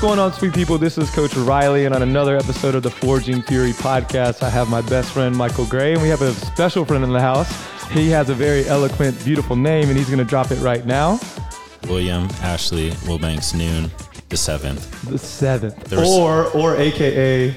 What's going on, sweet people? This is Coach Riley, and on another episode of the Forging Fury podcast, I have my best friend Michael Gray, and we have a special friend in the house. He has a very eloquent, beautiful name, and he's going to drop it right now. William Ashley Wilbanks Noone, the seventh. The seventh, There was- or or AKA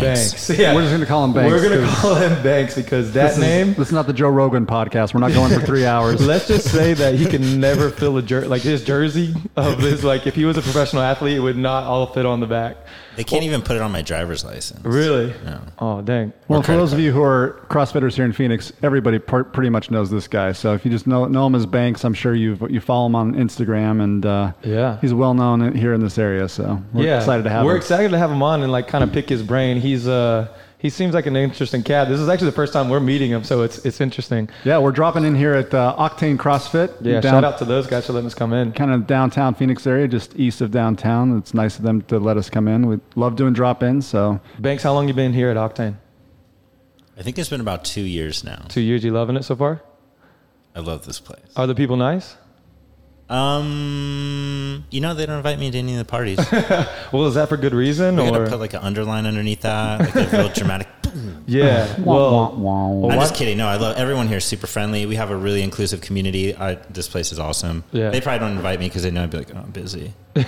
Banks. Banks. Yeah, We're just gonna call him Banks. We're going to call him Banks because that this is- name. This is not the Joe Rogan podcast. We're not going for three hours. Let's just say that he can never fill a jer- like his jersey of his like if he was a professional athlete, it would not all fit on the back. They can't even put it on my driver's license. Really? No. Oh dang. Well, Or for those of you who are CrossFitters here in Phoenix, everybody pr- pretty much knows this guy. So if you just know know him as Banks, I'm sure you you follow him on Instagram, and uh, Yeah. he's well known here in this area. So we're yeah, excited to have We're him. excited to have him on and like kind of pick his brain. He's uh he seems like an interesting cat. This is actually the first time we're meeting him, so it's it's interesting. yeah, we're dropping in here at uh, Octane CrossFit. Yeah, down, shout out to those guys for letting us come in. kind of downtown Phoenix area, just east of downtown. It's nice of them to let us come in. We love doing drop ins. So Banks, how long you been here at Octane? I think it's been about two years now. Two years. You loving it so far? I love this place. Are the people nice? Um, you know they don't invite me to any of the parties. Well, is that for good reason We gotta or? put like an underline underneath that, like a real dramatic. Yeah. Well, wah, wah. well, I'm just kidding. No, I love everyone here. is Super friendly. We have a really inclusive community. I, this place is awesome. Yeah. They probably don't invite me because they know I'd be like, oh, I'm busy. good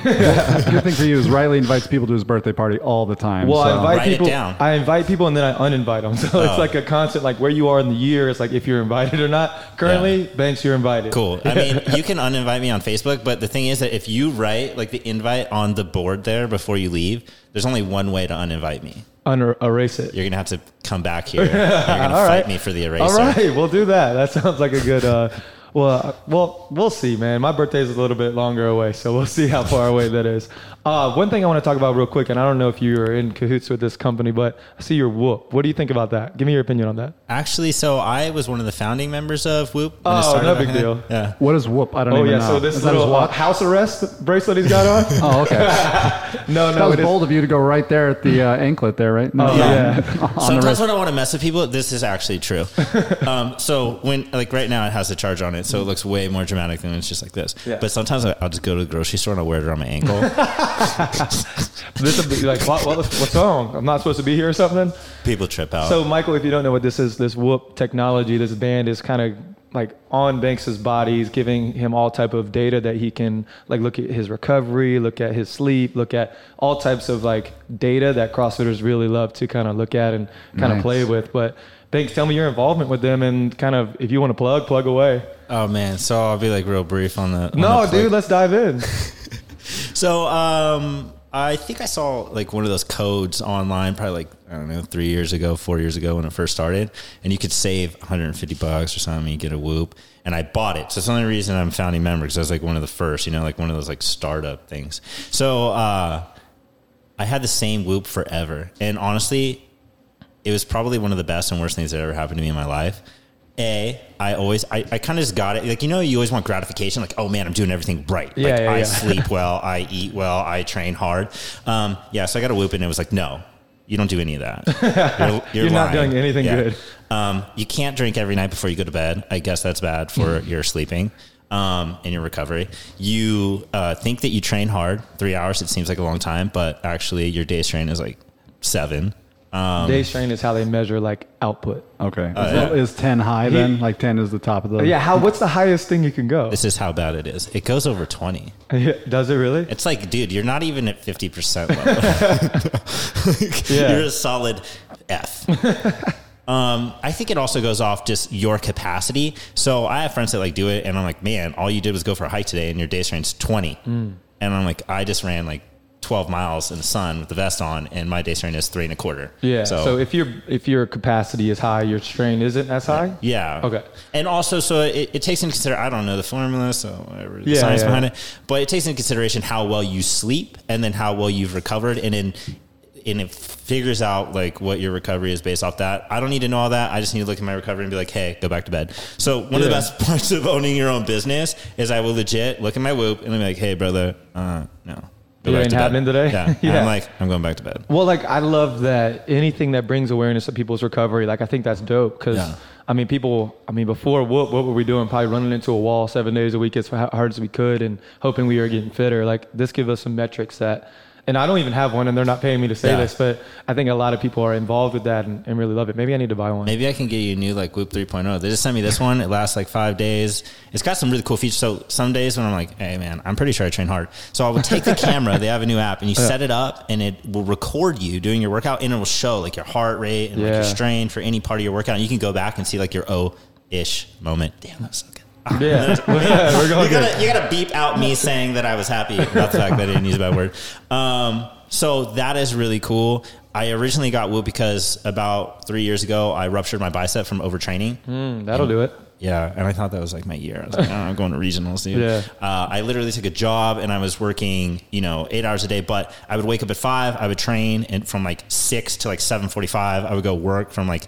thing for you is Riley invites people to his birthday party all the time. Well, I invite Write it people. down. I invite people and then I uninvite them. So it's Oh. like a constant, like where you are in the year. It's like if you're invited or not. Currently, Banks, you're invited. Cool. I mean, you can uninvite me on Facebook, but the thing is that if you write like the invite on the board there before you leave, there's only one way to uninvite me. Under erase it. You're gonna have to come back here. You're gonna All fight right. me for the eraser. All right, we'll do that. That sounds like a good. Uh, well, uh, well, we'll see, man. My birthday's a little bit longer away, so we'll see how far away that is. Uh, one thing I want to talk about real quick, and I don't know if you are in cahoots with this company, but I see your Whoop. What do you think about that? Give me your opinion on that. Actually, so I was one of the founding members of Whoop. Oh, no big in the- deal. Yeah. What is whoop? I don't Oh even yeah, know. so this Is that his little uh, house arrest bracelet he's got on. Oh, okay. no, no. that was it is. bold of you to go right there at the uh, anklet there, right? No, Oh, yeah. on the Sometimes when I want to mess with people, this is actually true. um, so when like right now it has the charge on it, so it looks way more dramatic than it's just like this. Yeah. But sometimes I'll just go to the grocery store and I'll wear it around my ankle. This would be like, what, what, what's wrong? I'm not supposed to be here or something. people trip out. So, Michael, if you don't know what this is, this Whoop technology, this band is kind of like on Banks's body, He's giving him all type of data that he can like look at his recovery, look at his sleep, look at all types of like data that CrossFitters really love to kind of look at and kind of Nice. play with. But Banks, tell me your involvement with them and kind of if you want to plug, plug away. oh man, so I'll be like real brief on the. on No, the dude, let's dive in. So um, I think I saw like one of those codes online, probably like I don't know, three years ago, four years ago when it first started, and you could save 150 bucks or something, you get a Whoop, and I bought it. So it's the only reason I'm founding member because I was like one of the first, you know, like one of those like startup things. So uh, I had the same Whoop forever, and honestly, it was probably one of the best and worst things that ever happened to me in my life. A, I always, I, I kind of just got it. Like, you know, you always want gratification. Like, oh man, I'm doing everything right. Yeah, like, yeah, I yeah. sleep well, I eat well, I train hard. Um, yeah, so I got a whoop and it was like, no, you don't do any of that. You're, You're not doing anything good. Um, you can't drink every night before you go to bed. I guess that's bad for Mm. your sleeping um, and your recovery. You uh, think that you train hard, three hours, it seems like a long time, but actually your day's train is like seven. Um, Day strain is how they measure like output. Okay. is, yeah. is 10 high then? Like 10 is the top of the. Yeah, how? What's the highest thing you can go? this is how bad it is. It goes over 20. Does it really? It's like, dude, you're not even at 50% level. Yeah. You're a solid F. um, I think it also goes off just your capacity. So I have friends that like do it, and I'm like, man, all you did was go for a hike today, and your day strain's 20. Mm. And I'm like, I just ran like 12 miles in the sun with the vest on, and my day strain is three and a quarter. Yeah. So, So, if your if your capacity is high, your strain isn't as high. yeah. Okay. And also, so it, it takes into consideration, I don't know the formula, so whatever, the Yeah, science yeah. behind it, but it takes into consideration how well you sleep and then how well you've recovered. And then, and it figures out like what your recovery is based off that. I don't need to know all that. I just need to look at my recovery and be like, hey, go back to bed. So one of the best parts of owning your own business is I will legit look at my whoop and I'm like, hey, brother, uh, no. Go It ain't to bed. happening today? Yeah. Yeah. I'm like, I'm going back to bed. Well, like I love that anything that brings awareness to people's recovery. Like I think that's dope because Yeah. I mean, people. I mean, before what what were we doing? Probably running into a wall seven days a week as hard as we could, and hoping we were getting fitter. Like this gives us some metrics that and I don't even have one, and they're not paying me to say Yeah. this, but I think a lot of people are involved with that and, and really love it. Maybe I need to buy one. Maybe I can get you a new like Whoop 3.0. They just sent me this one. It lasts like five days. It's got some really cool features. So some days when I'm like, hey man, I'm pretty sure I train hard. So I would take the camera. They have a new app, and you set it up, and it will record you doing your workout, and it will show like your heart rate and like your strain for any part of your workout. And you can go back and see like your O ish moment. Damn, that's so good. Yeah, Well, yeah, we're going you, gotta, you gotta beep out me saying that I was happy about the fact that I didn't use a bad word. Um, so that is really cool. I originally got Whoop because about three years ago I ruptured my bicep from overtraining. Mm, that'll do it. Yeah, and I thought that was like my year. I was like, oh, I'm going to regionals, dude. Yeah. Uh, I literally took a job and I was working, you know, eight hours a day. But I would wake up at five. I would train, and from like six to like seven forty-five, I would go work from like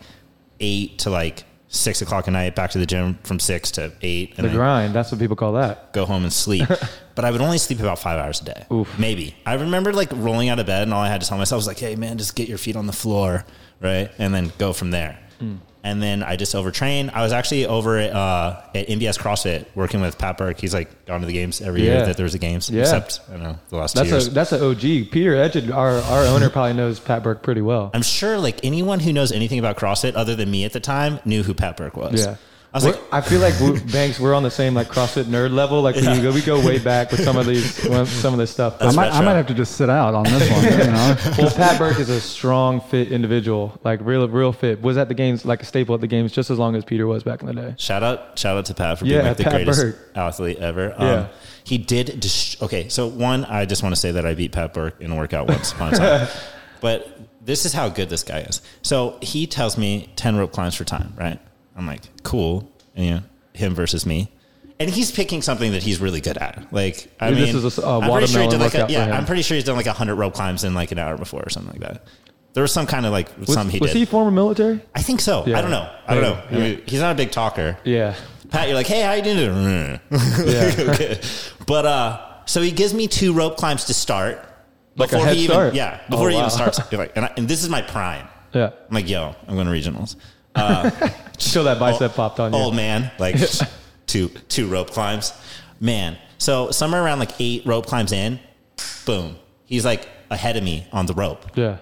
eight to like six o'clock at night. Back to the gym from six to eight, and The grind. That's what people call that. go home and sleep. but I would only sleep about five hours a day. Oof. Maybe. I remember like rolling out of bed and all I had to tell myself was like, hey man, just get your feet on the floor. Right. And then go from there. Hmm. And then I just overtrain. I was actually over at, uh, at MBS CrossFit working with Pat Burke. He's like gone to the games every year that there was a games, Yeah. except I don't know the last two That's years. a that's an OG. Peter Egyed, our our owner, probably knows Pat Burke pretty well. I'm sure like anyone who knows anything about CrossFit other than me at the time knew who Pat Burke was. Yeah. I was We're- like, I feel like we Banks, we're on the same like CrossFit nerd level. Like we, go, we go way back with some of these, some of this stuff. I might, I might have to just sit out on this one. You know? well, Pat Burke is a strong, fit individual, like real, real fit. Was at the games, like a staple at the games, just as long as Peter was back in the day. Shout out, shout out to Pat for Yeah, being like the Pat greatest Burke. athlete ever. Um, Yeah. he did. Dis- okay, so one, I just want to say that I beat Pat Burke in a workout once upon a time. but this is how good this guy is. So he tells me ten rope climbs for time. Right? I'm like, cool. And, you know, him versus me. And he's picking something that he's really good at. Like, I This mean, is a- a I'm pretty sure he did like a, yeah. I'm pretty sure he's done like hundred rope climbs in like an hour before or something like that. There was some kind of like Was, some he was did. he former military? I think so. Yeah. I don't know. I don't Yeah. know. I mean, he's not a big talker. Yeah, Pat, you're like, hey, how you doing? yeah. But uh, so he gives me two rope climbs to start. Like head he even, start? yeah, before Oh, he wow. even starts. Like, and, I, and this is my prime. yeah. I'm like, yo, I'm going to regionals. Uh, that bicep popped on you. Old man, like two two rope climbs. Man, so somewhere around like eight rope climbs in, boom, he's like ahead of me on the rope, Yeah,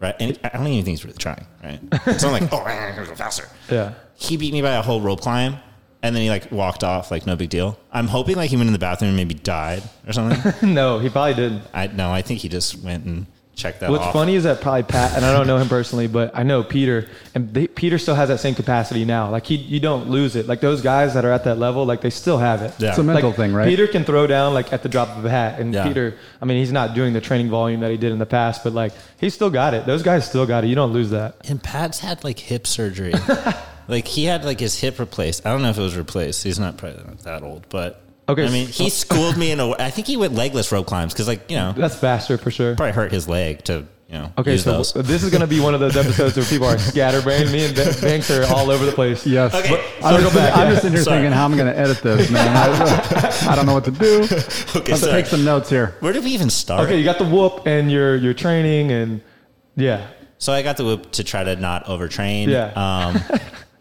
right? And I don't even think he's really trying, right? So I'm like, oh, I'm gonna go faster. yeah. he beat me by a whole rope climb and then he like walked off like no big deal i'm hoping like he went in the bathroom and maybe died or something no, he probably didn't. i no i think he just went and checked that What's off funny is that probably Pat, and I don't know him personally, but I know Peter, and they, Peter still has that same capacity now. Like he, you don't lose it. Like those guys that are at that level, like they still have it. Yeah. It's a mental Like, thing, right? Peter can throw down like at the drop of a hat, and Yeah. Peter, I mean, he's not doing the training volume that he did in the past, but like he's still got it. Those guys still got it. You don't lose that. and pat's had like hip surgery like he had like his hip replaced i don't know if it was replaced he's not probably not that old but Okay, i mean he schooled me in a i think he went legless rope climbs because like you know That's faster for sure. probably hurt his leg to you know Okay, use so those. this is going to be one of those episodes where people are scatterbrained. Me and Ba- Banks are all over the place. Yes. Okay, But I'm, so- just, I'm just sitting here Sorry. thinking, how I'm going to edit this, man? I, I don't know what to do. okay Let's sorry. take some notes here. where did we even start Okay, you got the whoop and your your training and yeah. So I got the whoop to try to not overtrain. Yeah. Um,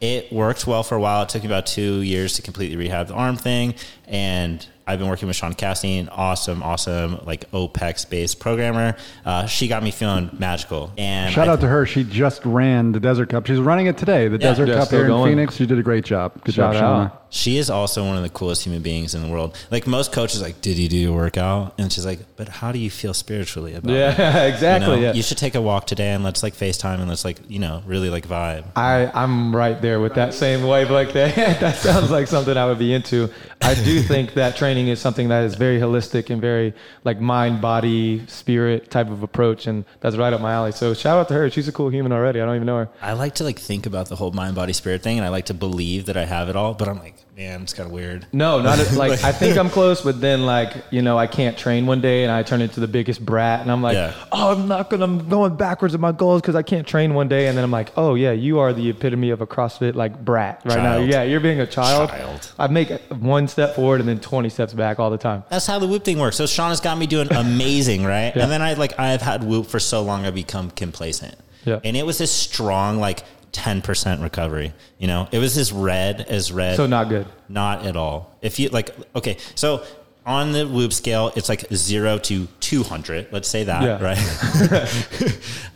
it worked well for a while. It took me about two years to completely rehab the arm thing. And I've been working with Sean Castine, awesome, awesome, like OPEX based programmer. Uh, she got me feeling magical. And Shout I- out to her. She just ran the Desert Cup. She's running it today, the Yeah. Desert Yeah, Cup still here in going. Phoenix. She did a great job. Good Shout job, Shauna. out. She is also one of the coolest human beings in the world. Like most coaches, like, did you do your workout? And she's like, but how do you feel spiritually about it? Yeah, exactly. You, know, yeah. you should take a walk today and let's like FaceTime and let's like, you know, really like vibe. I, I'm right there with that same wave like that. that sounds like something I would be into. I do think that training is something that is very holistic and very like mind, body, spirit type of approach. And that's right up my alley. So shout out to her. She's a cool human already. I don't even know her. I like to like think about the whole mind, body, spirit thing, and I like to believe that I have it all. But I'm like, man, it's kind of weird. No, not as, like I think I'm close, but then like you know I can't train one day and I turn into the biggest brat and I'm like, Yeah. oh I'm not gonna I'm going backwards in my goals because I can't train one day and then I'm like, oh yeah, you are the epitome of a CrossFit like brat right now. Yeah, you're being a child. Child. I make one step forward and then 20 steps back all the time. That's how the whoop thing works. So Sean has got me doing amazing, right? Yeah. And then I like I've had whoop for so long I become complacent. Yeah. And it was this strong like 10% recovery. You know, it was as red as red. So not good. Not at all. If you like, okay, so on the Whoop scale, it's like zero to 200. Let's say that, Yeah. right?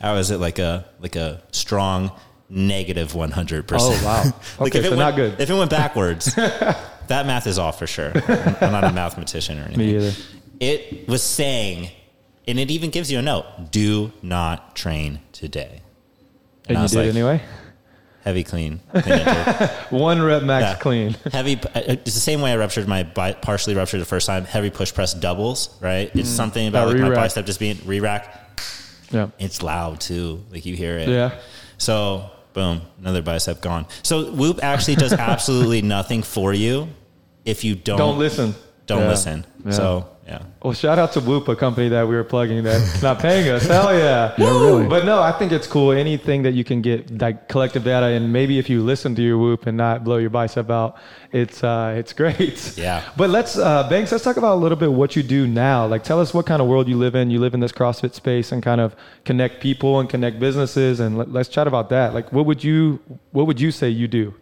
I was at like a, like a strong negative 100%. Oh, wow. like Okay, if it so went, not good. If it went backwards, that math is off for sure. I'm I'm not a mathematician or anything. Me either. It was saying, and it even gives you a note: "Do not train today." And I you was did like- anyway. Heavy clean. I think I did. One rep max Yeah. clean. Heavy. uh, It's the same way I ruptured my bi- partially ruptured the first time. Heavy push press doubles. Right. It's something about That like my bicep just being re-rack. Yeah. It's loud too. Like you hear it. Yeah. So boom, another bicep gone. So Whoop actually does absolutely nothing for you if you don't Don't listen. Don't Yeah. listen. Yeah. So yeah. Well, shout out to Whoop, a company that we were plugging that's not paying us. Hell yeah. Yeah, really. But no, I think it's cool. Anything that you can get like collective data, and maybe if you listen to your Whoop and not blow your bicep out, it's uh, it's great. Yeah. But let's uh, Banks. Let's talk about a little bit what you do now. Like, tell us what kind of world you live in. You live in this CrossFit space and kind of connect people and connect businesses, and let, let's chat about that. Like, what would you what would you say you do?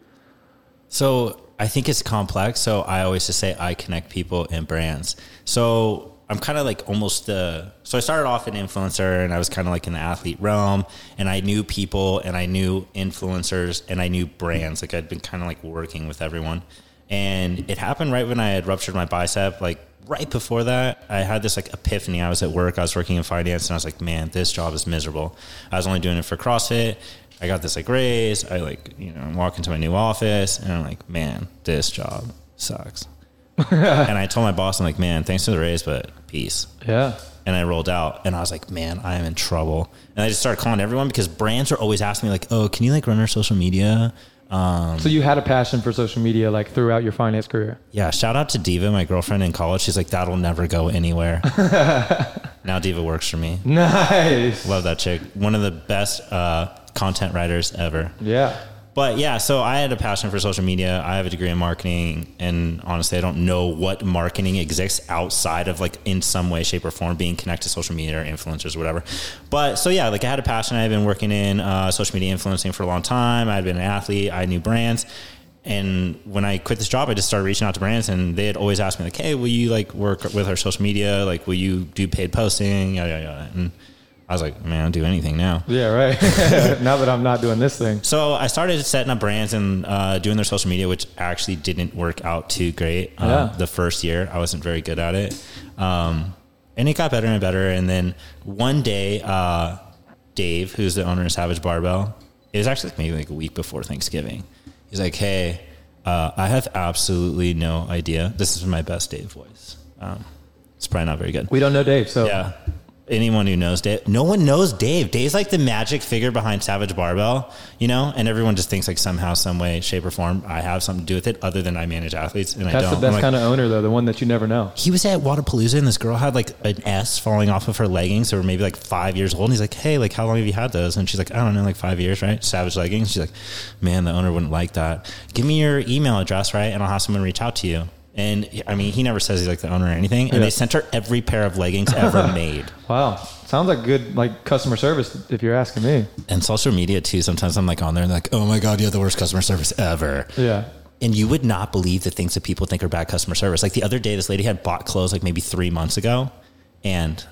So I think it's complex. So I always just say I connect people and brands. So I'm kind of like almost the. So I started off an influencer, and I was kind of like in the athlete realm, and I knew people, and I knew influencers, and I knew brands. Like I'd been kind of like working with everyone, and it happened right when I had ruptured my bicep. Like right before that, I had this like epiphany. I was at work, I was working in finance, and I was like, man, this job is miserable. I was only doing it for CrossFit. I got this like raise. I like, you know, walk into my new office and I'm like, man, this job sucks. and I told my boss, I'm like, man, thanks for the raise, but peace. Yeah. And I rolled out and I was like, man, I am in trouble. And I just started calling everyone because brands are always asking me like, oh, can you like run our social media? Um, So you had a passion for social media like throughout your finance career. yeah, shout out to Diva, my girlfriend in college. She's like, that'll never go anywhere. now Diva works for me. Nice. Love that chick. One of the best uh, content writers ever. Yeah. But yeah, so I had a passion for social media. I have a degree in marketing, and honestly, I don't know what marketing exists outside of like in some way, shape, or form being connected to social media or influencers or whatever. But so yeah, like I had a passion. I had been working in uh, social media influencing for a long time. I had been an athlete. I knew brands. And when I quit this job, I just started reaching out to brands, and they had always asked me like, "Hey, will you like work with our social media? Like, will you do paid posting?" Yada yada. yada. And I was like, "Man, I'll do anything now." Yeah, right. now that I'm not doing this thing. So I started setting up brands and uh, doing their social media, which actually didn't work out too great. Uh, Yeah. The first year, I wasn't very good at it, um, and it got better and better. And then one day, uh, Dave, who's the owner of Savage Barbell, it was actually maybe like a week before Thanksgiving. He's like, "Hey, uh, I have absolutely no idea. This is my best Dave voice. Um, it's probably not very good." We don't know Dave, so Yeah. Anyone who knows Dave, no one knows Dave. Dave's like the magic figure behind Savage Barbell, you know, and everyone just thinks like somehow, some way, shape, or form, I have something to do with it, other than I manage athletes, and I that's don't. the I'm best like, kind of owner, though, the one that you never know. he was at Wodapalooza, and this girl had like an S falling off of her leggings. They were maybe like five years old, and he's like, "Hey, like, how long have you had those?" And she's like, "I don't know, like five years, right?" Savage leggings. She's like, "Man, the owner wouldn't like that. Give me your email address, right, and I'll have someone reach out to you." And I mean, he never says he's like the owner or anything. And Yeah. they sent her every pair of leggings ever made. Wow, sounds like good like customer service, if you're asking me. And social media too. Sometimes I'm like on there and like, oh my god, you have the worst customer service ever. Yeah. And you would not believe the things that people think are bad customer service. Like the other day, this lady had bought clothes like maybe three months ago, and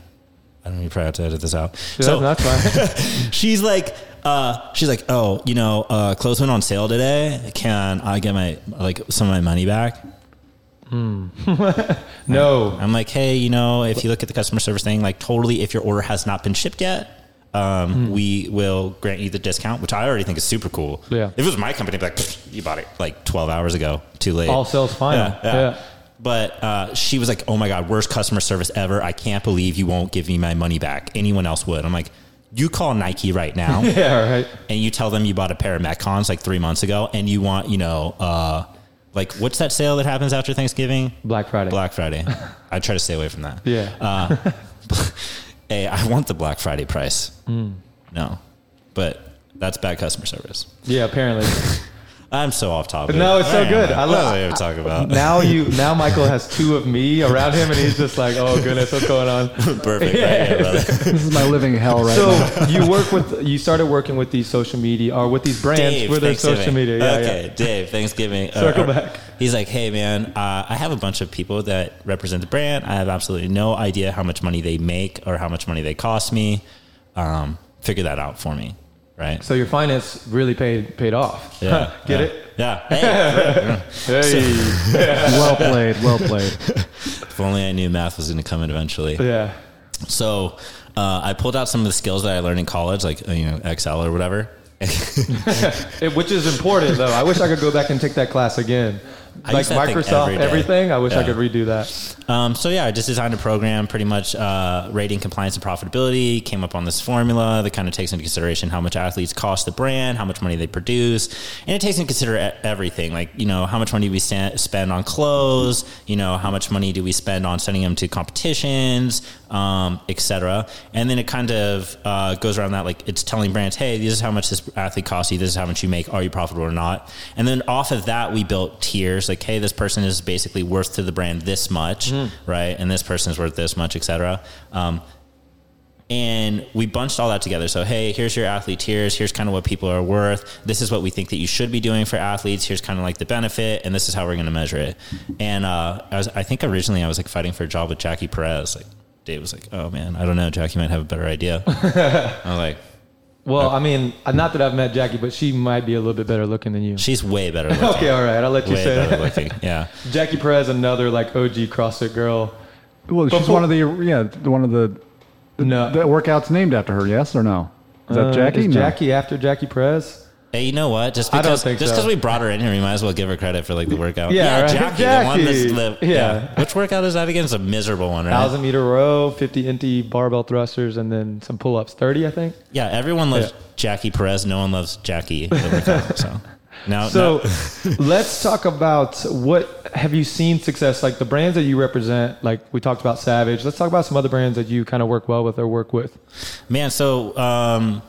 I don't know. You probably have to edit this out. Yeah, so that's fine. she's like, uh, she's like, oh, you know, uh, clothes went on sale today. Can I get my like some of my money back? no. I'm like, hey, you know, if you look at the customer service thing, like totally, if your order has not been shipped yet, um, Hmm. we will grant you the discount, which I already think is super cool. Yeah. If it was my company, I'd be like, you bought it like 12 hours ago, too late. All sales final. Yeah, yeah. Yeah. But uh, she was like, oh my God, worst customer service ever. I can't believe you won't give me my money back. Anyone else would. I'm like, you call Nike right now Yeah, right. and you tell them you bought a pair of Metcons like three months ago and you want, you know, uh, like what's that sale that happens after Thanksgiving? Black Friday. Black Friday. I try to stay away from that. Yeah. Uh, hey, I want the Black Friday price. Hmm. No, but that's bad customer service. yeah, apparently. I'm so off topic. No, it's so I good. I What love- we talking about? now you now Michael has two of me around him, and he's just like, oh goodness, what's going on? Perfect. Right here. This is my living hell right So now. So you work with you started working with these social media or with these brands Dave, with their social media. Yeah, okay, yeah. Dave, Thanksgiving. Uh, Circle back. He's like, hey man, uh, I have a bunch of people that represent the brand. I have absolutely no idea how much money they make or how much money they cost me. Um, figure that out for me, right? So your finance really paid paid off. Yeah, Get yeah. it? Yeah. Hey, Hey. well played. Well played. if only I knew math was going to come in eventually. yeah. So uh, I pulled out some of the skills that I learned in college, like you know Excel or whatever. It- which is important though. I wish I could go back and take that class again. I like use that thing Microsoft, every everything. I wish I could redo that. Um, so yeah, I just designed a program, pretty much uh, rating compliance and profitability. Came up on this formula that kind of takes into consideration how much athletes cost the brand, how much money they produce, and it takes into consider e- everything, like you know how much money do we spend on clothes, you know how much money do we spend on sending them to competitions, um, etc. And then it kind of uh, goes around that, like it's telling brands, hey, this is how much this athlete costs you, this is how much you make, are you profitable or not? And then off of that, we built tiers, like hey, this person is basically worth to the brand this much, right? And this person is worth this much, etc. Um, and we bunched all that together. So, hey, here's your athlete tiers. Here's kind of what people are worth. This is what we think that you should be doing for athletes. Here's kind of like the benefit, and this is how we're going to measure it. And uh, I, was, I think originally I was like fighting for a job with Jackie Perez. Like Dave was like, "Oh man, I don't know. Jackie might have a better idea." I'm like, Well, I mean, not that I've met Jackie, but she might be a little bit better looking than you. "She's way better looking. Okay, all right. I'll let you way say better that. looking." Yeah. Jackie Perez, another like OG CrossFit girl. Well, she's Before- one of the yeah, one of the No, the workouts named after her. Yes or no? Is that Uh, Jackie? Is No. Jackie after Jackie Perez? Hey, you know what? Just because just so. because we brought her in here, we might as well give her credit for like the workout. Yeah, right. Jackie, the one that's Jackie. the, Yeah. yeah. Which workout is that again? It's a miserable one, right? Thousand meter row, fifty empty barbell thrusters, and then some pull ups. Thirty, I think. Yeah, everyone loves Yeah. Jackie Perez. No one loves Jackie. workout, so now, So let's talk about what have you seen success like the brands that you represent. Like we talked about Savage. Let's talk about some other brands that you kind of work well with or work with. man. So um,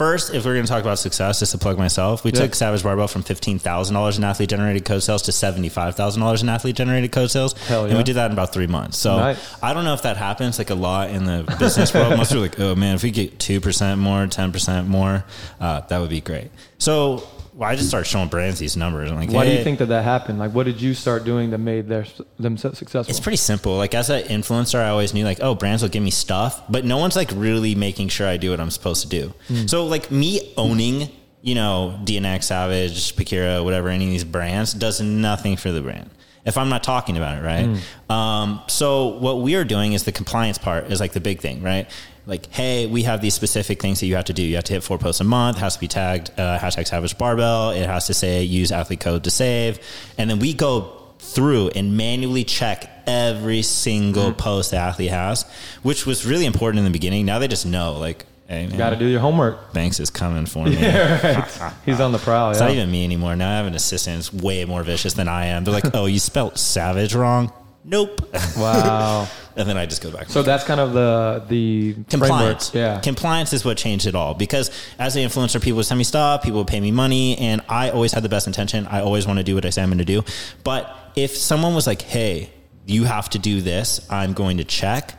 first, if we're going to talk about success, just to plug myself, we Yeah. took Savage Barbell from fifteen thousand dollars in athlete generated code sales to seventy five thousand dollars in athlete generated code sales, Hell and we did that in about three months. So Nice. I don't know if that happens like a lot in the business world. Most people are like, oh man, if we get two percent more, ten percent more, uh, that would be great. So. Well, I just started showing brands these numbers. I'm like, Why do you think that that happened? Like, what did you start doing that made their, them successful? It's pretty simple. Like as an influencer, I always knew like, oh, brands will give me stuff, but no one's like really making sure I do what I'm supposed to do. So like me owning, you know, DNX, Savage, Pakira, whatever, any of these brands does nothing for the brand. If I'm not talking about it, right? Um, so what we are doing is the compliance part is like the big thing, right? Like, hey, we have these specific things that you have to do. You have to hit four posts a month. It has to be tagged uh, hashtag Savage Barbell. It has to say use athlete code to save, and then we go through and manually check every single post the athlete has, which was really important in the beginning. Now they just know, like, hey, man, Got to do your homework. Banks is coming for me. He's on the prowl. It's Yeah. not even me anymore. Now I have an assistant that's way more vicious than I am. They're like, oh, you spelled savage wrong. Nope. Wow. and then I just go back. So that's kind of the the compliance. framework. Yeah. Compliance is what changed it all because as an influencer, people would send me stuff, people would pay me money, and I always had the best intention. I always want to do what I say I'm going to do. But if someone was like, hey, you have to do this, I'm going to check,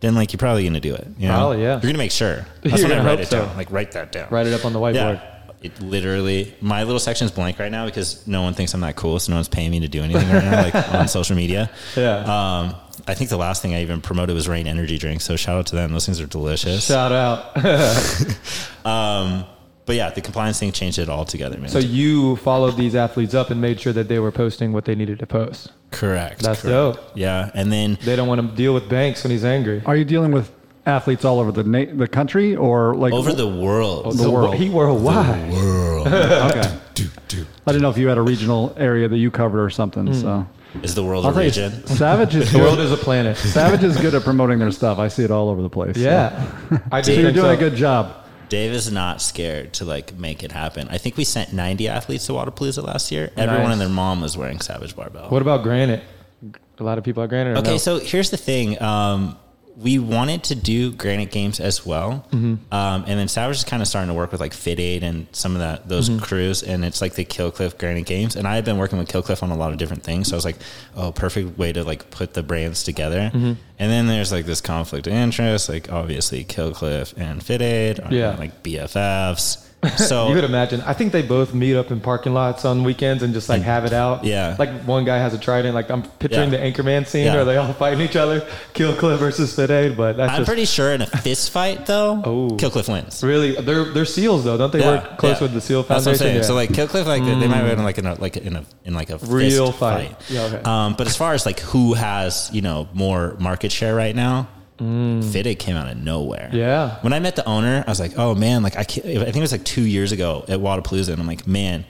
then like you're probably going to do it. You know? Probably, yeah. You're going to make sure. That's You're when I write it so. down. Like write that down. Write it up on the whiteboard. Yeah. It literally, my little section is blank right now because no one thinks I'm that cool. So no one's paying me to do anything right now, like on social media. Yeah. Um, I think the last thing I even promoted was Reign Energy drinks. So shout out to them. Those things are delicious. Shout out. Um, but yeah, the compliance thing changed it all together, man. so you followed these athletes up and made sure that they were posting what they needed to post. correct. That's correct. dope. Yeah, and then They don't want to deal with Banks when he's angry. Are you dealing with athletes all over the na- the country or like over the world. The world. He worldwide. world Okay. I didn't know if you had a regional area that you covered or something. Hmm. So is the world I'll a tell you, region. Savage is The world is a planet. Savage is good at promoting their stuff. I see it all over the place. so. Yeah. I So do you're doing so. a good job. Dave is not scared to like make it happen. I think we sent 90 athletes to Wodapalooza last year. Everyone and their mom was wearing Savage Barbell. What about Granite? A lot of people at Granite. Okay, no. so here's the thing. Um, we wanted to do Granite Games as well, mm-hmm. um, and then Savage is kind of starting to work with like Fit Aid and some of that those mm-hmm. crews, and it's like the Killcliff Granite Games. And I had been working with Killcliff on a lot of different things, so I was like, oh, perfect way to like put the brands together. Mm-hmm. And then there's like this conflict of interest, like obviously Killcliff and Fit Aid are Yeah. like BFFs. So you could imagine. I think they both meet up in parking lots on weekends and just like have it out. Yeah. Like one guy has a trident. Like I'm picturing Yeah. the Anchorman scene Yeah. where they all fighting each other. Kill Cliff versus Fit but that's I'm just pretty sure in a fist fight though, Oh. Killcliff wins. really they're they're seals though, don't they work close yeah. with the Seal That's what I'm saying. Yeah. So like Killcliff, like they might win like in a like in a in like a Real fist fight. fight. Yeah, okay. Um, but as far as like who has you know more market share right now, Fit Aid came out of nowhere. Mm. Yeah. When I met the owner, I was like, oh man, like I I think it was like two years ago at Wodapalooza, and I'm like, man.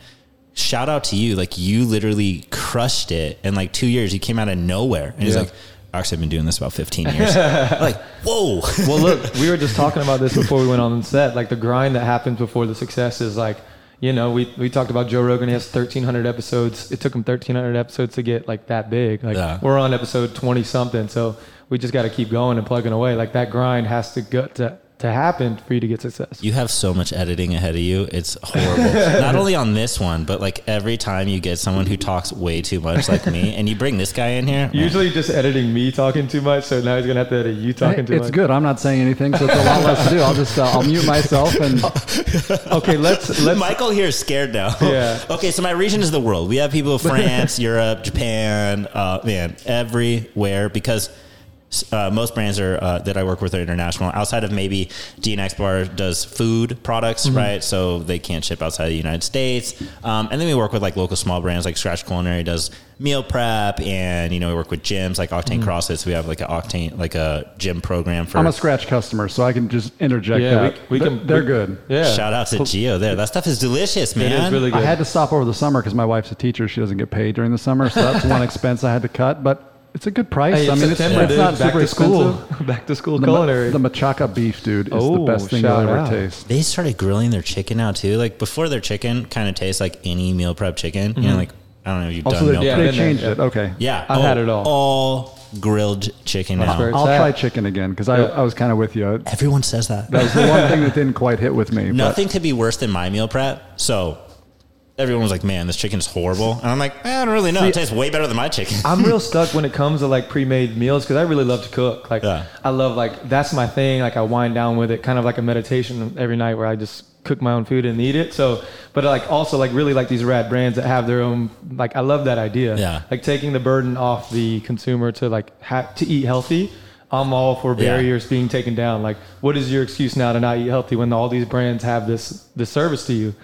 Shout out to you! Like you literally crushed it in like two years. You came out of nowhere, and he's Yeah. like, "Actually, I've been doing this about 15 years." like, whoa! well, look, we were just talking about this before we went on set. Like the grind that happens before the success is like, you know, we, we talked about Joe Rogan. He has 1,300 episodes. It took him 1,300 episodes to get like that big. Like Yeah. we're on episode 20 something. So we just got to keep going and plugging away. Like that grind has to go to, to happen for you to get success. You have so much editing ahead of you. It's horrible. Not only on this one, but like every time you get someone who talks way too much like me and you bring this guy in here. man, Usually just editing me talking too much. So now he's going to have to edit you talking too it's much. It's good. I'm not saying anything, so it's a lot less to do. I'll just uh, I'll mute myself and Okay, let's, let's, Michael here is scared now. Yeah. okay, so my region is the world. We have people of France, Europe, Japan, uh, man, everywhere because uh, most brands are uh, that I work with are international. Outside of maybe DNX Bar does food products, Mm-hmm. right? So they can't ship outside of the United States. Um, and then we work with like local small brands like Scratch Culinary does meal prep, and you know we work with gyms like Octane Mm-hmm. CrossFit. So we have like an Octane like a gym program for. I'm a scratch customer, so I can just interject Yeah, we- that. we Th- can- They're we- good. yeah. Shout out to Geo there. That stuff is delicious, man. It is really good. I had to stop over the summer because my wife's a teacher. She doesn't get paid during the summer, so that's one expense I had to cut. But it's a good price. Hey, I it's mean, September, it's, it's not back super to school. expensive. Back to school The, ma- culinary. the machaca beef, dude, is Oh, the best thing you'll ever out. taste. They started grilling their chicken now too. Like before, their chicken kind of tastes like any meal prep chicken. Mm-hmm. You know, like I don't know if you've Also, done they, meal Yeah, prep. they been there, changed yeah. it. Okay. Yeah, I've had it all. All grilled chicken That's now. I'll Sad. try chicken again because I, Yeah. I was kind of with you. Everyone says that. That was the one thing that didn't quite hit with me. but- Nothing could be worse than my meal prep. So everyone was like, "Man, this chicken is horrible," and I'm like, eh, "I don't really know. it tastes way better than my chicken." I'm real stuck when it comes to like pre-made meals because I really love to cook. Like Yeah. I love like that's my thing. Like I wind down with it, kind of like a meditation every night where I just cook my own food and eat it. So, but like also like really like these rad brands that have their own. Like I love that idea. Yeah. Like taking the burden off the consumer to like ha- to eat healthy. I'm all for Yeah. barriers being taken down. Like, what is your excuse now to not eat healthy when all these brands have this this service to you?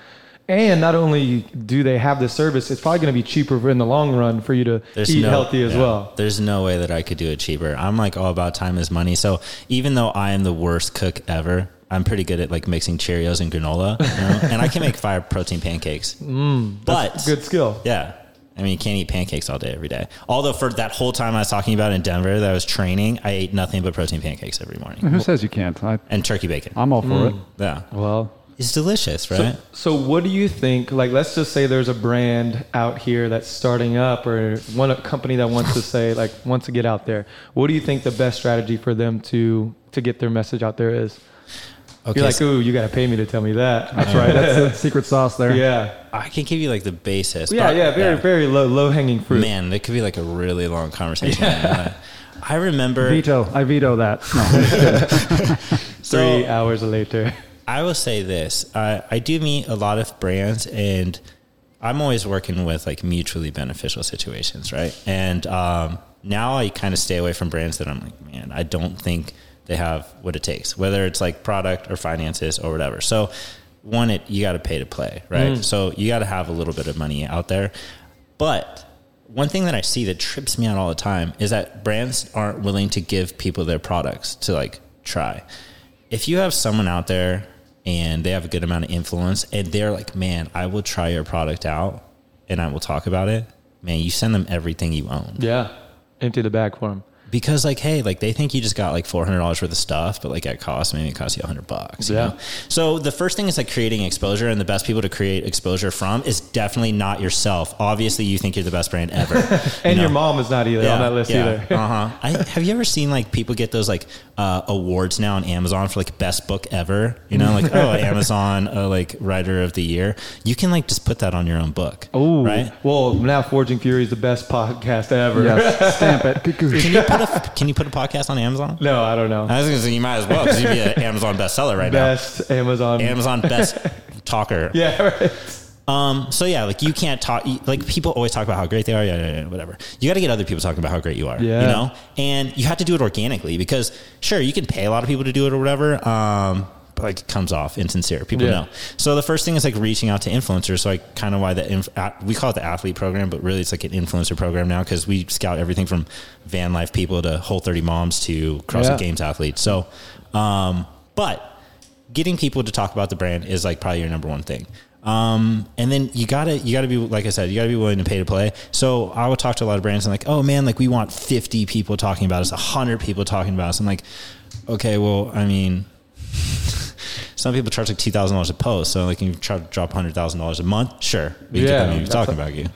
And not only do they have this service, it's probably going to be cheaper in the long run for you to eat healthy as yeah, well. There's no way that I could do it cheaper. I'm like all about time is money. So even though I am the worst cook ever, I'm pretty good at like mixing Cheerios and granola, you know? and I can make fire protein pancakes. Mm, but Good skill. Yeah. I mean, you can't eat pancakes all day, every day. Although for that whole time I was talking about in Denver that I was training, I ate nothing but protein pancakes every morning Who says you can't? I, and turkey bacon. I'm all for it. Yeah. Well, It's delicious, right? so what do you think? Like, let's just say there's a brand out here that's starting up, or one a company that wants to say like wants to get out there. What do you think the best strategy for them to to get their message out there is? okay. You're like, so ooh, you got to pay me to tell me that. That's right. That's the secret sauce there. yeah, I can give you like the basis. yeah, yeah. Very, very low low hanging fruit. Man, that could be like a really long conversation. Yeah. I remember. Veto. I veto that. No. Three So hours later. I will say this: I, I do meet a lot of brands, and I'm always working with like mutually beneficial situations, right? And um, now I kind of stay away from brands that I'm like, man, I don't think they have what it takes, whether it's like product or finances or whatever. So, one, it you got to pay to play, right? So you got to have a little bit of money out there, but one thing that I see that trips me out all the time is that brands aren't willing to give people their products to like try. If you have someone out there and they have a good amount of influence and they're like, man, I will try your product out and I will talk about it, man, you send them everything you own. Yeah, empty the bag for them. Because like hey like they think you just got like $400 worth of stuff but like at cost maybe it costs you 100 bucks you Yeah. know? so the first thing is like creating exposure and the best people to create exposure from is definitely not yourself obviously you think you're the best brand ever And you your mom is not either on that list either. uh-huh. I, have you ever seen like people get those like uh, awards now on Amazon for like best book ever? You know, like oh, Amazon uh, like writer of the year. You can like just put that on your own book. Oh, right. Well, now Forging Fury is the best podcast ever. Yes, stamp it. Can you put a Can you put a podcast on Amazon? No, I don't know. I was gonna say you might as well because you'd be an Amazon bestseller right now. best Amazon. Amazon best talker. Yeah, right. Um, so yeah, like you can't talk, like people always talk about how great they are. Yeah, yeah, yeah whatever. You got to get other people talking about how great you are, Yeah. you know, and you have to do it organically because sure, you can pay a lot of people to do it or whatever. Um, like it comes off insincere. People Yeah. know. So the first thing is like reaching out to influencers. So like kind of why the, inf- at- we call it the athlete program, but really it's like an influencer program now. Cause we scout everything from van life people to whole 30 moms to CrossFit Yeah. games athletes. So, um, but getting people to talk about the brand is like probably your number one thing. Um, and then you gotta, you gotta be, like I said, you gotta be willing to pay to play. So I would talk to a lot of brands and like, oh man, like we want 50 people talking about us, 100 people talking about us. I'm like, okay, well, I mean, some people charge like two thousand dollars a post, so like you try to drop hundred thousand dollars a month, sure, we Yeah, can that's talking about you.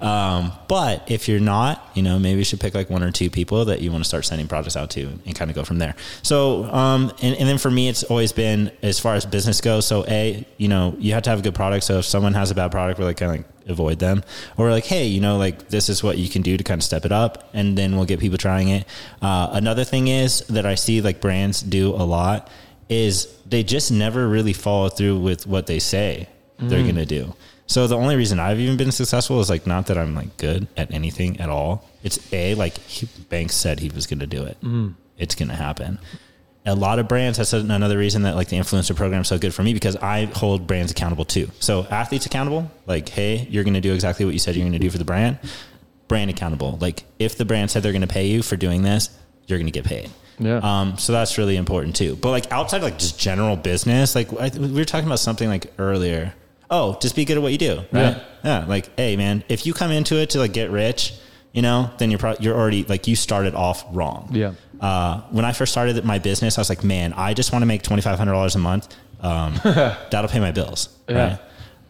Um, but if you're not, you know, maybe you should pick like one or two people that you want to start sending projects out to and kind of go from there. So, um, and, and then for me, it's always been as far as business goes. So, a, you know, you have to have a good product. So if someone has a bad product, we're like kind of like avoid them, or like, hey, you know, like this is what you can do to kind of step it up, and then we'll get people trying it. Uh, another thing is that I see like brands do a lot is they just never really follow through with what they say they're mm. going to do. So the only reason I've even been successful is like not that I'm like good at anything at all. It's a like he, Banks said he was going to do it. Mm. It's going to happen. A lot of brands. That's another reason that like the influencer program is so good for me because I hold brands accountable too. So athletes accountable, like hey, you're going to do exactly what you said you're going to do for the brand. Brand accountable, like if the brand said they're going to pay you for doing this, you're going to get paid. Yeah. Um, so that's really important too. But like outside, like just general business, like I, we were talking about something like earlier. Oh, just be good at what you do, right? Yeah. Yeah. Like, hey, man, if you come into it to like get rich, you know, then you're probably you're already like you started off wrong. Yeah. Uh, when I first started my business, I was like, man, I just want to make twenty five hundred dollars a month. Um, that'll pay my bills. Yeah. Right.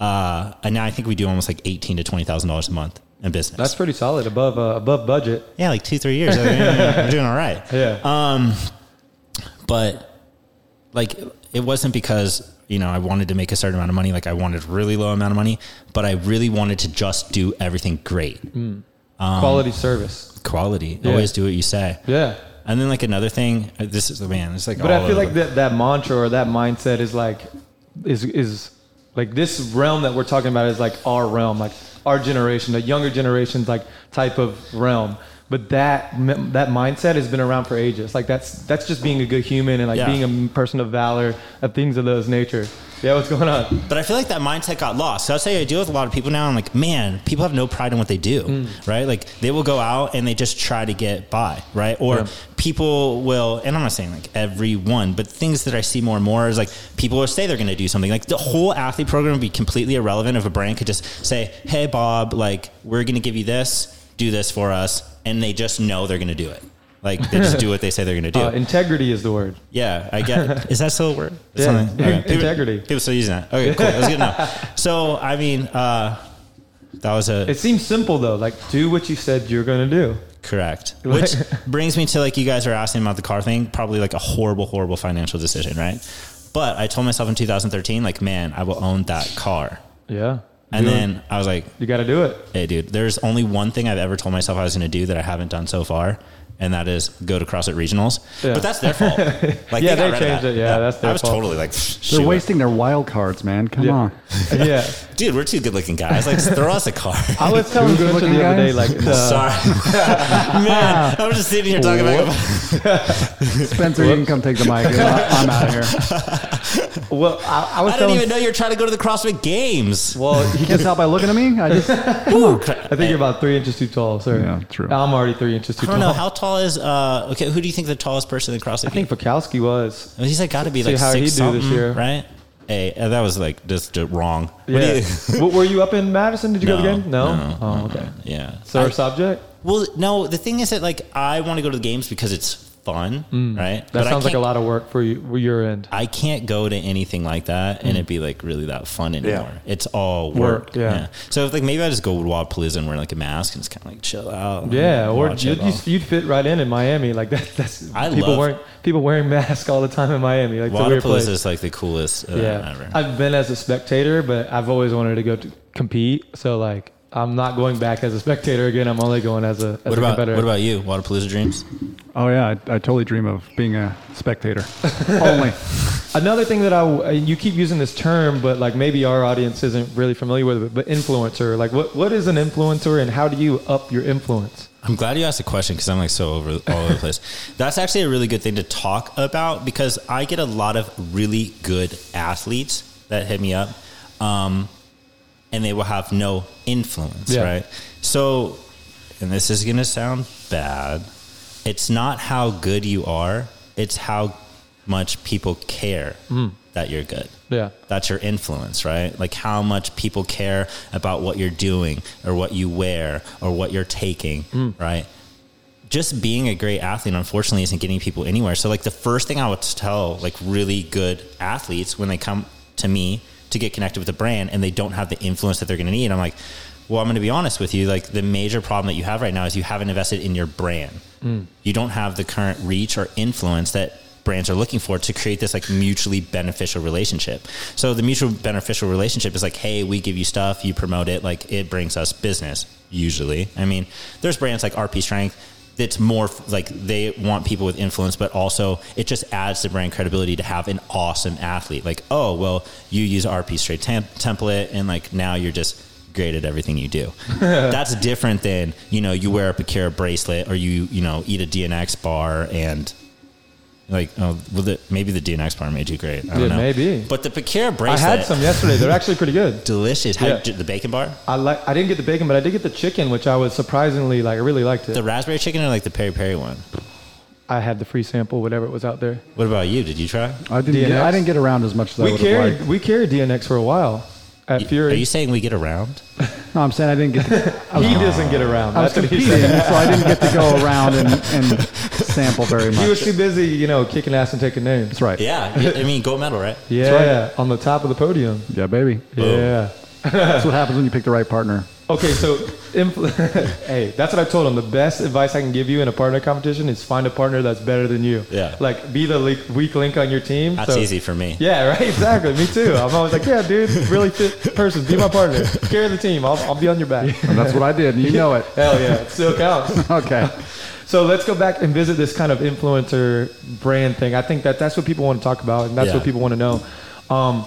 Uh, and now I think we do almost like eighteen to twenty thousand dollars a month in business. That's pretty solid, above uh, above budget. yeah, like two three years. I'm doing all right. Yeah. Um, but like it wasn't because you know I wanted to make a certain amount of money. Like I wanted really low amount of money, but I really wanted to just do everything great, Quality service. quality. Yeah. Always do what you say. Yeah. And then like another thing, uh, this is the man, it's like. But I feel like that, that mantra or that mindset is like is is like this realm that we're talking about is like our realm, like our generation, the younger generation's like type of realm. But that that mindset has been around for ages. Like that's that's just being a good human and like Yeah. being a person of valor, of things of those nature. Yeah, what's going on? But I feel like that mindset got lost. So I'll say I deal with a lot of people now. I'm like, man, people have no pride in what they do, Mm. right? Like they will go out and they just try to get by, right? Or Yeah. people will, and I'm not saying like everyone, but things that I see more and more is like people will say they're going to do something. Like the whole athlete program would be completely irrelevant if a brand could just say, hey, Bob, like we're going to give you this, do this for us. And they just know they're going to do it. Like they just do what they say they're going to do. Uh, integrity is the word. Yeah, I get. Is that still a word? Yeah. People- Integrity. People, still using that. Okay, cool. That's good enough. So, I mean, uh, that was a It seems simple though. Like do what you said you're gonna do. correct. Which brings me to like you guys are asking about the car thing. Probably like a horrible, horrible financial decision, right? But I told myself in 2013, like, man, I will own that car. Yeah. And it. then I was like, you got to do it. hey, dude, there's only one thing I've ever told myself I was going to do that I haven't done so far. And that is go to CrossFit regionals, Yeah. but that's their fault. Like Yeah, got they changed that. it. Yeah, that's their fault. I was fault. totally like, They're shoot. wasting their wild cards, man. Come Yeah. on. yeah. dude, we're two good looking guys. Like, throw us a card. I was telling Two the other day, like, uh, Sorry, man. I'm just sitting here talking about. Spencer, you can come take the mic. I'm out of here. well, I, I was I didn't even know you were trying to go to the CrossFit Games. well, You can tell by looking at me. I just I think you're about three inches too tall, sir. Yeah, true. I'm already three inches too tall. I don't know how tall is. uh Okay, who do you think the tallest person in the CrossFit? I think? Fikowski was. he's like got to be See like how six he do this something, year. right? Hey, uh, that was like just uh, wrong. What Yeah. you- W- Were you up in Madison? Did you go to the No, game? No. no, oh, okay. yeah. So our subject? well, no. The thing is that like I want to go to the games because it's fun, right? Mm. That I sounds like a lot of work for you, for your end. I can't go to anything like that and it be like really that fun anymore. It's all work. Work, yeah. So if like maybe I just go to Wodapalooza and wear like a mask and just kind of like chill out. Yeah, or you'd, you'd, you'd fit right in in Miami. Like that, that's I people love- wearing people wearing masks all the time in Miami. Like it's a weird Wodapalooza place. is like the coolest uh, yeah, ever. I've been as a spectator, but I've always wanted to go to compete. So like, I'm not going back as a spectator again. I'm only going as a as what a about competitor. what about you? Wodapalooza dreams? Oh yeah, I, I totally dream of being a spectator. Only. Another thing that I you keep using this term, but like maybe our audience isn't really familiar with it. But influencer, like what what is an influencer, and how do you up your influence? I'm glad you asked the question because I'm like so over all over the place. That's actually a really good thing to talk about because I get a lot of really good athletes that hit me up, um, and they will have no influence, Yeah. right? So, and this is gonna sound bad. It's not how good you are; it's how much people care mm. that you're good Yeah, that's your influence, right? Like how much people care about what you're doing or what you wear or what you're taking, mm. right? Just being a great athlete, unfortunately, isn't getting people anywhere. So, like, the first thing I would tell, like, really good athletes when they come to me to get connected with the brand and they don't have the influence that they're going to need, I'm like, well, I'm going to be honest with you. Like, the major problem that you have right now is you haven't invested in your brand. Mm. You don't have the current reach or influence that brands are looking for to create this like mutually beneficial relationship. So the mutual beneficial relationship is like, hey, we give you stuff, you promote it, like it brings us business. Usually, I mean, there's brands like RP Strength. That's more like they want people with influence, but also it just adds to brand credibility to have an awesome athlete. Like, oh, well, you use RP Strength tem- template, and like now you're just great at everything you do. That's different than you know you wear a Pacura bracelet or you you know eat a DNX bar and like uh, oh well the, maybe the DNX bar made you great. I don't Yeah, know. maybe. But the Pacura I had some yesterday. They're actually pretty good. delicious. How Yeah. you- the bacon bar, I like. I didn't get the bacon, but I did get the chicken, which I was surprisingly like. I really liked it. the raspberry chicken, or like the peri peri one. I had the free sample, whatever it was out there. What about you? Did you try? I didn't. Get, I didn't get around as much as I We would have carried liked. we carried DNX for a while at Are Fury. you saying we get around? No, I'm saying I didn't get. To, I was, he doesn't get around. I was That's what he competing, said. so I didn't get to go around and, and sample very much. He was too busy, you know, kicking ass and taking names. That's right. Yeah, yeah, I mean gold medal, right? Yeah, on the top of the podium. Yeah, baby. Yeah. That's what happens when you pick the right partner. Okay, so influ- hey, that's what I told him. The best advice I can give you in a partner competition is find a partner that's better than you. Yeah. Like be the le- weak link on your team. That's So- easy for me. Yeah, right. Exactly. Me too. I'm always like, yeah, dude, really fit person. Be my partner. Carry the team. I'll, I'll be on your back. And that's what I did, you know it. Hell yeah, it still counts. Okay. So let's go back and visit this kind of influencer brand thing. I think that that's what people want to talk about, and that's Yeah. what people want to know. Um,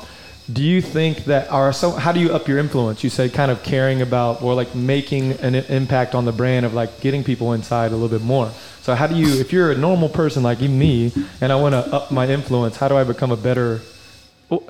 do you think that are so? How do you up your influence? You said kind of caring about or like making an impact on the brand of like getting people inside a little bit more. So how do you, if you're a normal person like me, and I want to up my influence, how do I become a better? Oh,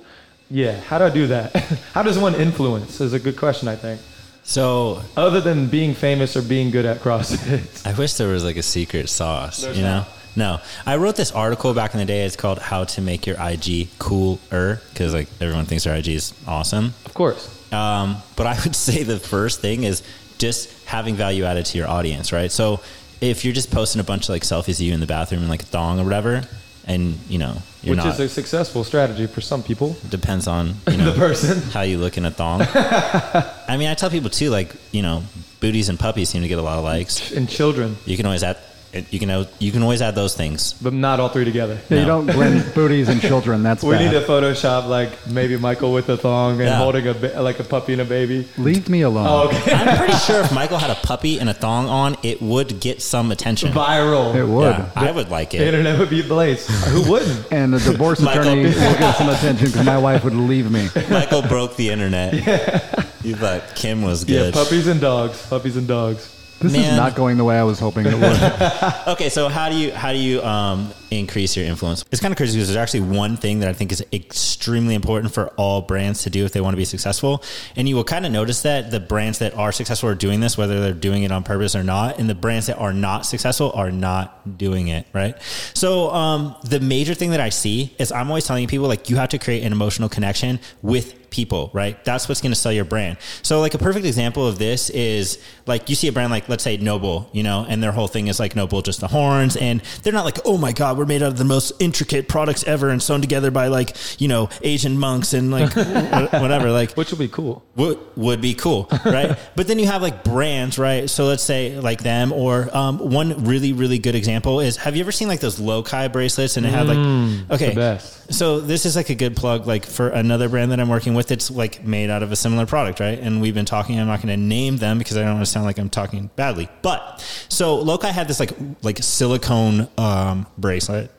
yeah, how do I do that? how does one influence? Is a good question, I think. So Other than being famous or being good at CrossFit. I wish there was like a secret sauce, you know? No, I wrote this article back in the day. It's called "How to Make Your IG Cooler" because like everyone thinks their IG is awesome. of course. Um, but I would say the first thing is just having value added to your audience, right? So if you're just posting a bunch of like selfies of you in the bathroom in like a thong or whatever, and you know you're Which not, is a successful strategy for some people. depends on you know the person. how you look in a thong. I mean, I tell people too, like you know, booties and puppies seem to get a lot of likes. And children, You can always add, you can al- you can always add those things. but not all three together. Yeah, you don't blend booties and children. That's We bad. need to Photoshop like maybe Michael with a thong and Yeah. holding a ba- like a puppy and a baby. Leave me alone. Oh, okay. I'm pretty sure if Michael had a puppy and a thong on, it would get some attention. Viral. It would. Yeah, I would like it. The it. internet would be ablaze. Who wouldn't? And the divorce attorney would get some attention because my wife would leave me. Michael broke the internet. You thought Kim was good. Yeah, puppies and dogs. Puppies and dogs. This Man. is not going the way I was hoping it would. okay, so how do you how do you um, increase your influence? It's kind of crazy because there's actually one thing that I think is extremely important for all brands to do if they want to be successful, and you will kind of notice that the brands that are successful are doing this, whether they're doing it on purpose or not, and the brands that are not successful are not doing it right. So um, the major thing that I see is I'm always telling people like you have to create an emotional connection with people, right? That's what's going to sell your brand. So like a perfect example of this is like you see a brand like let's say NOBULL, you know, and their whole thing is like NOBULL just the horns and they're not like, "Oh my god, we're made out of the most intricate products ever and sewn together by like, you know, Asian monks and like whatever." Like Which would be cool. would would be cool, right? but then you have like brands, right? So let's say like them, or um, one really really good example is have you ever seen like those Lokai bracelets and it had like okay, so this is like a good plug, like for another brand that I'm working with. It's like made out of a similar product, right? And we've been talking. I'm not going to name them because I don't want to sound like I'm talking badly. But so Lokai had this like like silicone um, bracelet.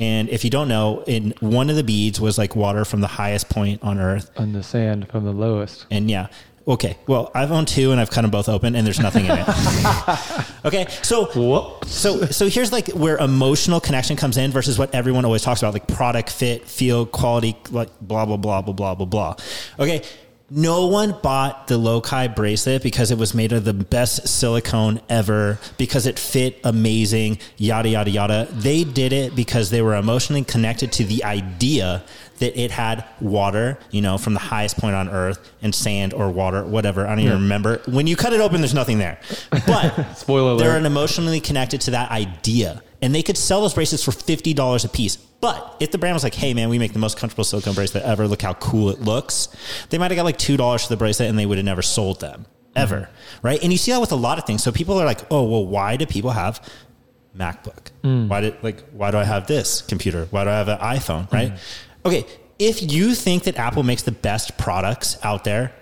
And if you don't know, in one of the beads was like water from the highest point on Earth, and the sand from the lowest. and yeah. Okay. Well, I've owned two and I've cut them both open and there's nothing in it. okay. So, Whoops. so, so here's like where emotional connection comes in versus what everyone always talks about, like product fit, feel, quality, like blah, blah, blah, blah, blah, blah, blah. Okay. No one bought the Lokai bracelet because it was made of the best silicone ever, because it fit amazing, yada, yada, yada. They did it because they were emotionally connected to the idea that it had water, you know, from the highest point on earth and sand or water, whatever. I don't even remember. When you cut it open, there's nothing there. But Spoiler they're alert. emotionally connected to that idea. And they could sell those bracelets for $50 a piece. But if the brand was like, hey man, we make the most comfortable silicone bracelet ever, look how cool it looks, they might have got like $2 for the bracelet and they would have never sold them hmm. ever. Right. And you see that with a lot of things. So people are like, oh, well, why do people have MacBook? Hmm. Why did like why do I have this computer? Why do I have an iPhone? Right? Hmm. Okay, if you think that Apple makes the best products out there,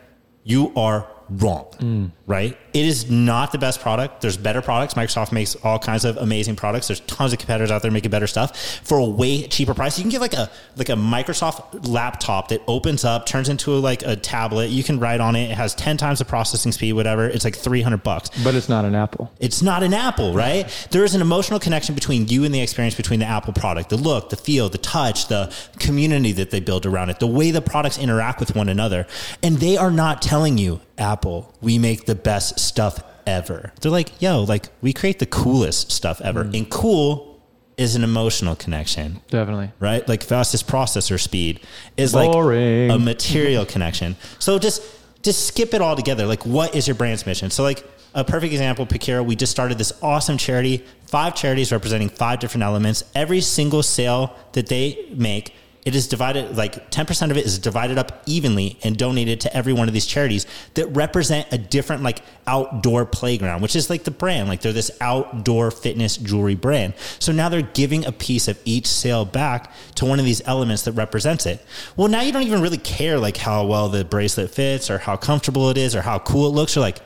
you are wrong. Mm. Right? It is not the best product. There's better products. Microsoft makes all kinds of amazing products. There's tons of competitors out there making better stuff for a way cheaper price. You can get like a like a Microsoft laptop that opens up, turns into a, like a tablet. You can write on it. It has 10 times the processing speed, whatever. It's like 300 bucks. But it's not an apple. It's not an Apple, right? There is an emotional connection between you and the experience between the Apple product, the look, the feel, the touch, the community that they build around it, the way the products interact with one another. And they are not telling you, Apple, we make the best stuff ever. They're like, yo, like we create the coolest stuff ever. Mm. And cool is an emotional connection Definitely. right? Like fastest processor speed is Boring. like a material connection. So just just skip it all together. Like what is your brand's mission? So like a perfect example, Picaro, we just started this awesome charity, five charities representing five different elements. Every single sale that they make it is divided like 10% of it is divided up evenly and donated to every one of these charities that represent a different like outdoor playground which is like the brand. Like they're this outdoor fitness jewelry brand. So now they're giving a piece of each sale back to one of these elements that represents it. Well now you don't even really care like how well the bracelet fits or how comfortable it is or how cool it looks you're like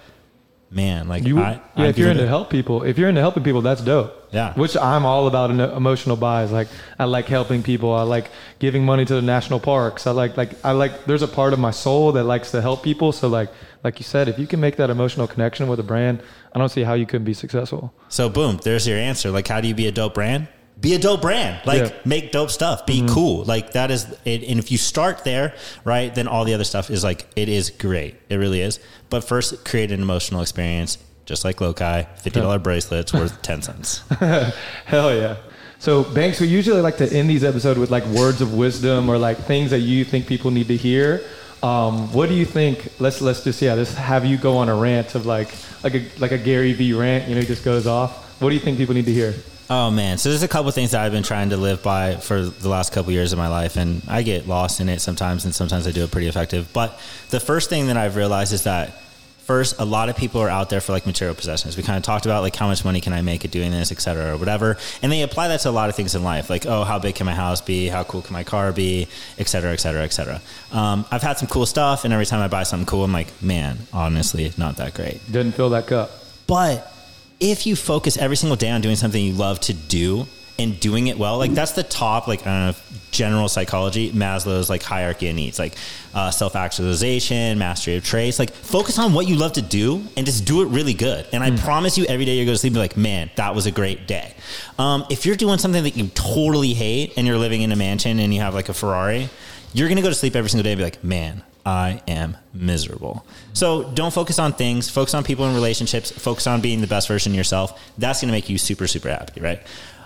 man like You, I, yeah, I if you're into it- help people, if you're into helping people, that's dope. Yeah. Which I'm all about in emotional buys. Like I like helping people. I like giving money to the national parks. I like like I like there's a part of my soul that likes to help people. So like like you said, if you can make that emotional connection with a brand, I don't see how you couldn't be successful. So boom, there's your answer. Like, how do you be a dope brand? Be a dope brand. Like, Yeah. make dope stuff. Be cool. Like that is it. And if you start there, right, then all the other stuff is like it is great. It really is. But first, create an emotional experience, just like Lokai. Fifty dollar bracelets worth ten cents. Hell yeah. So Banks, we usually like to end these episodes with like words of wisdom or like things that you think people need to hear. Um, what do you think? Let's let's just yeah, let's have you go on a rant of like like a like a Gary V rant. You know, he just goes off. What do you think people need to hear? Oh man, so there's a couple things that I've been trying to live by for the last couple years of my life, and I get lost in it sometimes, and sometimes I do it pretty effective. But the first thing that I've realized is that first, a lot of people are out there for like material possessions. We kind of talked about like how much money can I make at doing this, et cetera, or whatever, and they apply that to a lot of things in life, like oh, how big can my house be? How cool can my car be? Et cetera, et cetera, et cetera. Um, I've had some cool stuff, and every time I buy something cool, I'm like, man, honestly, not that great. Didn't fill that cup. But if you focus every single day on doing something you love to do and doing it well, like that's the top, like, I don't know, general psychology, Maslow's like hierarchy of needs, like uh, self actualization, mastery of traits. Like, focus on what you love to do and just do it really good. And I promise you, every day you go to sleep, and be like, man, that was a great day. Um, if you're doing something that you totally hate and you're living in a mansion and you have like a Ferrari, you're to go to sleep every single day and be like, man, I am miserable. So don't focus on things, focus on people and relationships, focus on being the best version of yourself. That's going to make you super, super happy, right?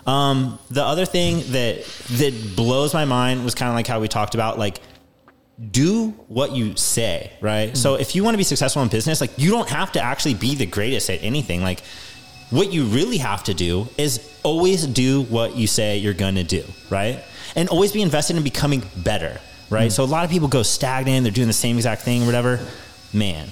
Um, the other thing that that blows my mind was kind of like how we talked about, like do what you say, right? So if you want to be successful in business, like you don't have to actually be the greatest at anything. Like what you really have to do is always do what you say you're going to do, right? And always be invested in becoming better, right? So a lot of people go stagnant, they're doing the same exact thing or whatever. Man,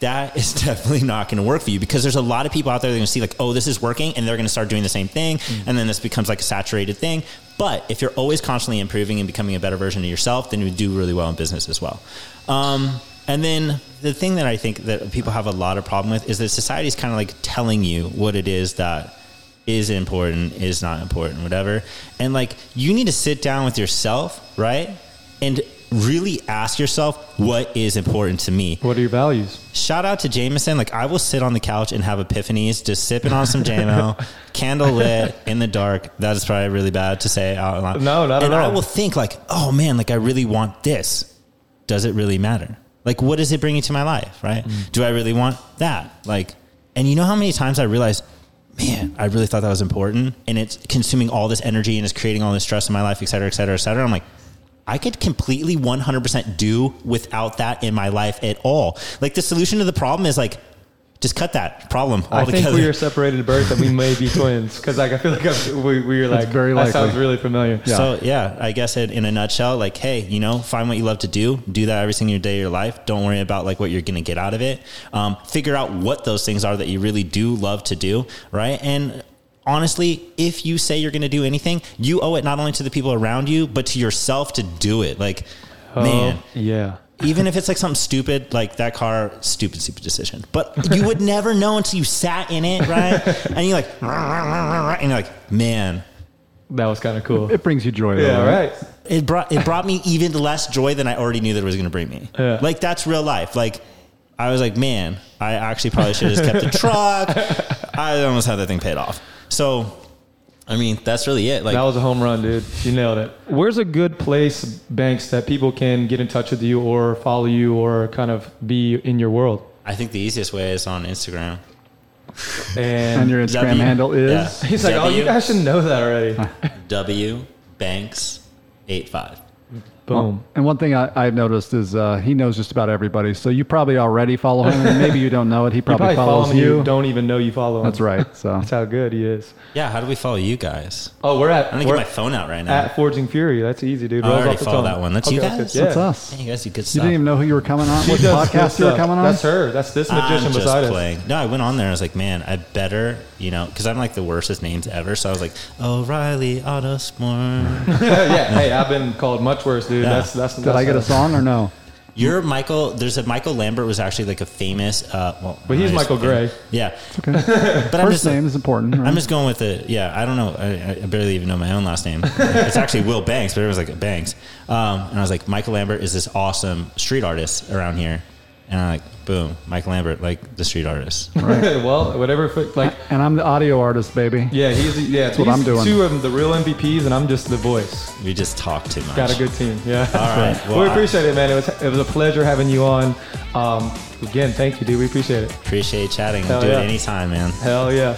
that is definitely not going to work for you because there's a lot of people out there that are going to see like, oh, this is working, and they're going to start doing the same thing, and then this becomes like a saturated thing. But if you're always constantly improving and becoming a better version of yourself, then you do really well in business as well. Um, and then the thing that I think that people have a lot of problem with is that society is kind of like telling you what it is that is important, is not important, whatever. And like you need to sit down with yourself, right? And really ask yourself what is important to me. What are your values? Shout out to Jameson. Like I will sit on the couch and have epiphanies, just sipping on some JMO, candle lit in the dark. That is probably really bad to say out loud. No, not and at all. And I will think like, oh man, like I really want this. Does it really matter? Like, what is it bringing to my life? Right? Mm. Do I really want that? Like, and you know how many times I realized, man, I really thought that was important, and it's consuming all this energy and it's creating all this stress in my life, et cetera, et cetera, et cetera. I'm like, I could completely 100% do without that in my life at all. Like the solution to the problem is like, just cut that problem I think altogether. we are separated at birth and we may be twins because like I feel like I'm, we, we are like very that sounds really familiar. Yeah. So yeah, I guess it, in a nutshell, like, hey, you know, find what you love to do, do that every single day of your life. Don't worry about like what you're going to get out of it. Um, figure out what those things are that you really do love to do, right? And honestly, if you say you're going to do anything, you owe it not only to the people around you, but to yourself to do it. Like, oh, man, Oh, yeah. even if it's like something stupid, like that car, stupid, stupid decision. But you would never know until you sat in it, right? And you're like, and you're like, man, That was kind of cool. It brings you joy, though. yeah, right. it brought it brought me even less joy than I already knew that it was going to bring me. Yeah. Like that's real life. Like I was like, man, I actually probably should have just kept the truck. I almost had that thing paid off. So, I mean, that's really it. Like, that was a home run, dude. You nailed it. Where's a good place, Banks, that people can get in touch with you or follow you or kind of be in your world? I think the easiest way is on Instagram. And, And your Instagram W- handle is yeah. he's like, oh, you guys should know that already. W Banks eight five. Boom. And one thing I, I've noticed is uh, he knows just about everybody. So you probably already follow him, and maybe you don't know it. He You probably, probably follow follows him. You you. don't even know you follow him. That's right. So That's how good he is. Yeah, how do we follow you guys? Oh, we're at I'm gonna we're get my phone out right now. at Forging Fury. That's easy, dude. I Rolls already off the follow that one. That's you Okay, guys? Yeah. that's us. Hey, you guys do good You didn't even know who you were coming on. What podcast you were coming on? That's her. That's this magician I'm just beside us. playing. No, I went on there. I was like, man, I better, you know, because I'm like the worstest names ever. So I was like, O'Reilly Autosport. yeah. Hey, I've been called much worse, dude. Yeah. That's that's. Did I get a song or no? You're Michael. There's a Michael Lambert was actually like a famous. Uh, well, But he's Michael famous. Gray. Yeah, Okay. but I'm First just name is important. Right? I'm just going with the yeah. I don't know. I, I barely even know my own last name. it's actually Will Banks, but it was like Banks. Um, and I was like, Michael Lambert is this awesome street artist around here. And I'm like, boom, Mike Lambert, like the street artist. Right. well, whatever. Like, and I'm the audio artist, baby. yeah, he's yeah. That's what I'm doing. Two of them, the real MVPs, and I'm just the voice. We just talk too much. Got a good team. Yeah. All right. Well, Well, we I- appreciate it, man. It was it was a pleasure having you on. Um, again, thank you, dude. We appreciate it. Appreciate chatting. Hell do yeah. it anytime, man. Hell yeah.